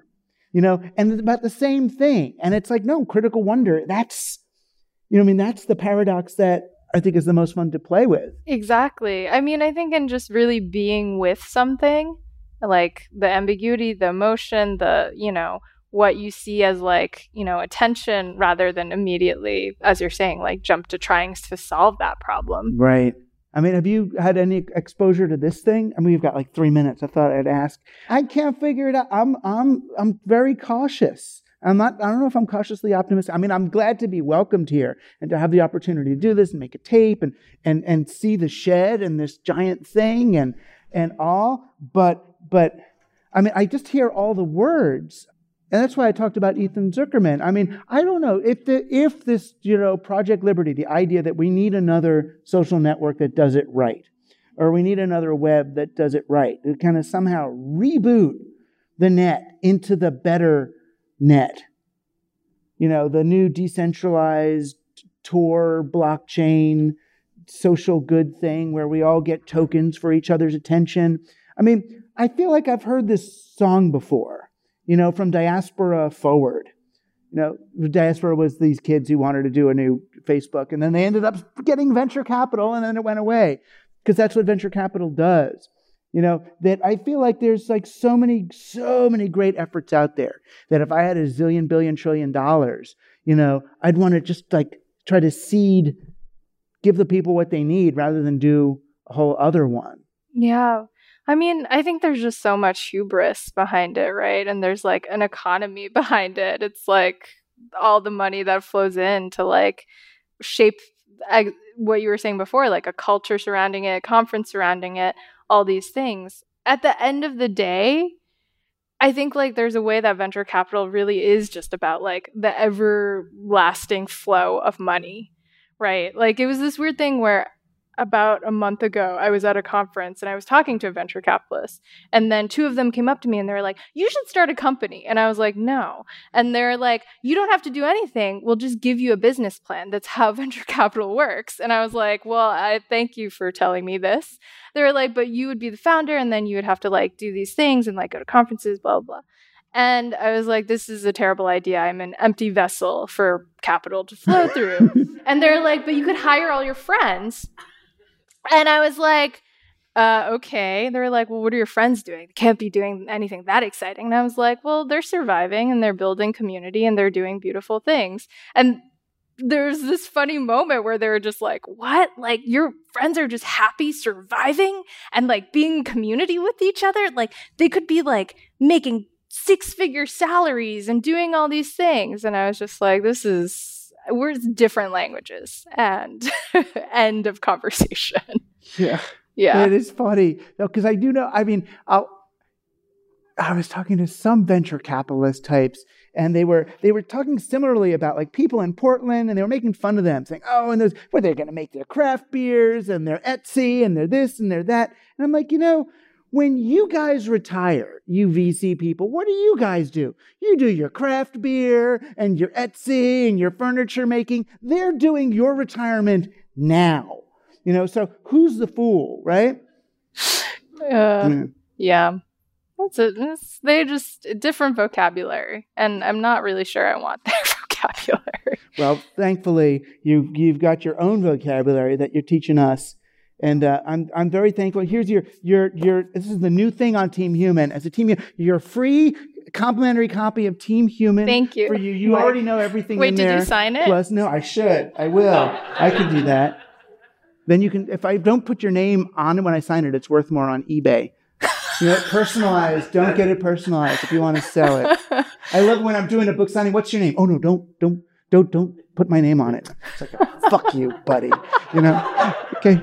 you know, and it's about the same thing. And it's like, no, critical wonder, that's, you know, I mean, that's the paradox that I think is the most fun to play with. Exactly. I mean, I think in just really being with something, like the ambiguity, the emotion, the, you know, what you see as like, you know, attention rather than immediately, as you're saying, like jump to trying to solve that problem. Right. I mean, have you had any exposure to this thing? I mean, we've got like three minutes. I thought I'd ask. I can't figure it out. I'm, I'm, I'm very cautious. I'm not, I don't know if I'm cautiously optimistic. I mean, I'm glad to be welcomed here and to have the opportunity to do this and make a tape and, and, and see the shed and this giant thing and, and all. But, but, I mean, I just hear all the words. And that's why I talked about Ethan Zuckerman. I mean, I don't know if the, if this, you know, Project Liberty, the idea that we need another social network that does it right, or we need another web that does it right, to kind of somehow reboot the net into the better net. You know, the new decentralized Tor blockchain social good thing where we all get tokens for each other's attention. I mean, I feel like I've heard this song before, you know, from Diaspora Forward. You know, Diaspora was these kids who wanted to do a new Facebook, and then they ended up getting venture capital, and then it went away because that's what venture capital does. You know, that I feel like there's like so many, so many great efforts out there that if I had a zillion, billion, trillion dollars, you know, I'd want to just like try to seed, give the people what they need rather than do a whole other one. Yeah. I mean, I think there's just so much hubris behind it, right? And there's like an economy behind it. It's like all the money that flows in to like shape what you were saying before, like a culture surrounding it, conference surrounding it, all these things. At the end of the day, I think like there's a way that venture capital really is just about like the everlasting flow of money, right? Like it was this weird thing where about a month ago, I was at a conference and I was talking to a venture capitalist. And then two of them came up to me and they were like, You should start a company. And I was like, No. And they're like, You don't have to do anything. We'll just give you a business plan. That's how venture capital works. And I was like, Well, I thank you for telling me this. They were like, But you would be the founder and then you would have to like do these things and like go to conferences, blah, blah, blah. And I was like, this is a terrible idea. I'm an empty vessel for capital to flow through. and they're like, but you could hire all your friends and I was like, uh, okay. They were like, well, what are your friends doing? They can't be doing anything that exciting. And I was like, well, they're surviving and they're building community and they're doing beautiful things. And there's this funny moment where they're just like, what? Like, your friends are just happy surviving and like being community with each other? Like, they could be like making six figure salaries and doing all these things. And I was just like, this is we're different languages and end of conversation. Yeah. Yeah. It is funny because i do know i mean I'll, i was talking to some venture capitalist types and they were they were talking similarly about like people in portland and they were making fun of them saying oh and those where they're going to make their craft beers and their etsy and they're this and they're that and i'm like you know when you guys retire, you VC people, what do you guys do? You do your craft beer and your Etsy and your furniture making. They're doing your retirement now. You know, so who's the fool, right? Uh, mm. Yeah. That's it. It's, they just different vocabulary, and I'm not really sure I want their vocabulary. Well, thankfully, you you've got your own vocabulary that you're teaching us and uh, I'm, I'm very thankful. Here's your, your, your, this is the new thing on Team Human. As a Team your free complimentary copy of Team Human. Thank you. For you. You already know everything Wait, in there. Wait, did you sign it? Plus, no, I should. I will. I can do that. Then you can, if I don't put your name on it when I sign it, it's worth more on eBay. You know, personalized. Don't get it personalized if you want to sell it. I love when I'm doing a book signing. What's your name? Oh no, don't, don't, don't, don't put my name on it. It's like, fuck you, buddy. You know? Okay.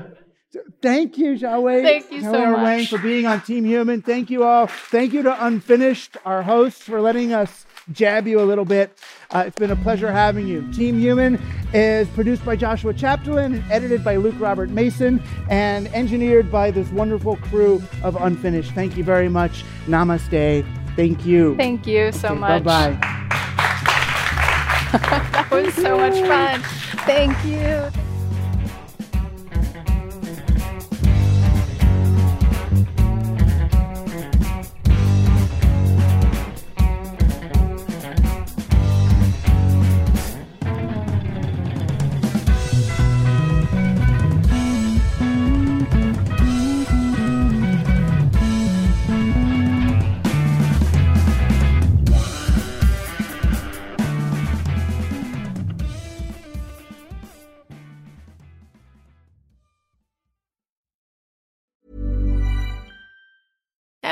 Thank you, Xiaowei. Thank you so much. Wang, for being on Team Human. Thank you all. Thank you to Unfinished, our hosts, for letting us jab you a little bit. Uh, it's been a pleasure having you. Team Human is produced by Joshua Chapdelaine and edited by Luke Robert Mason and engineered by this wonderful crew of Unfinished. Thank you very much. Namaste. Thank you. Thank you so okay, much. Bye bye. that was so much fun. Thank you.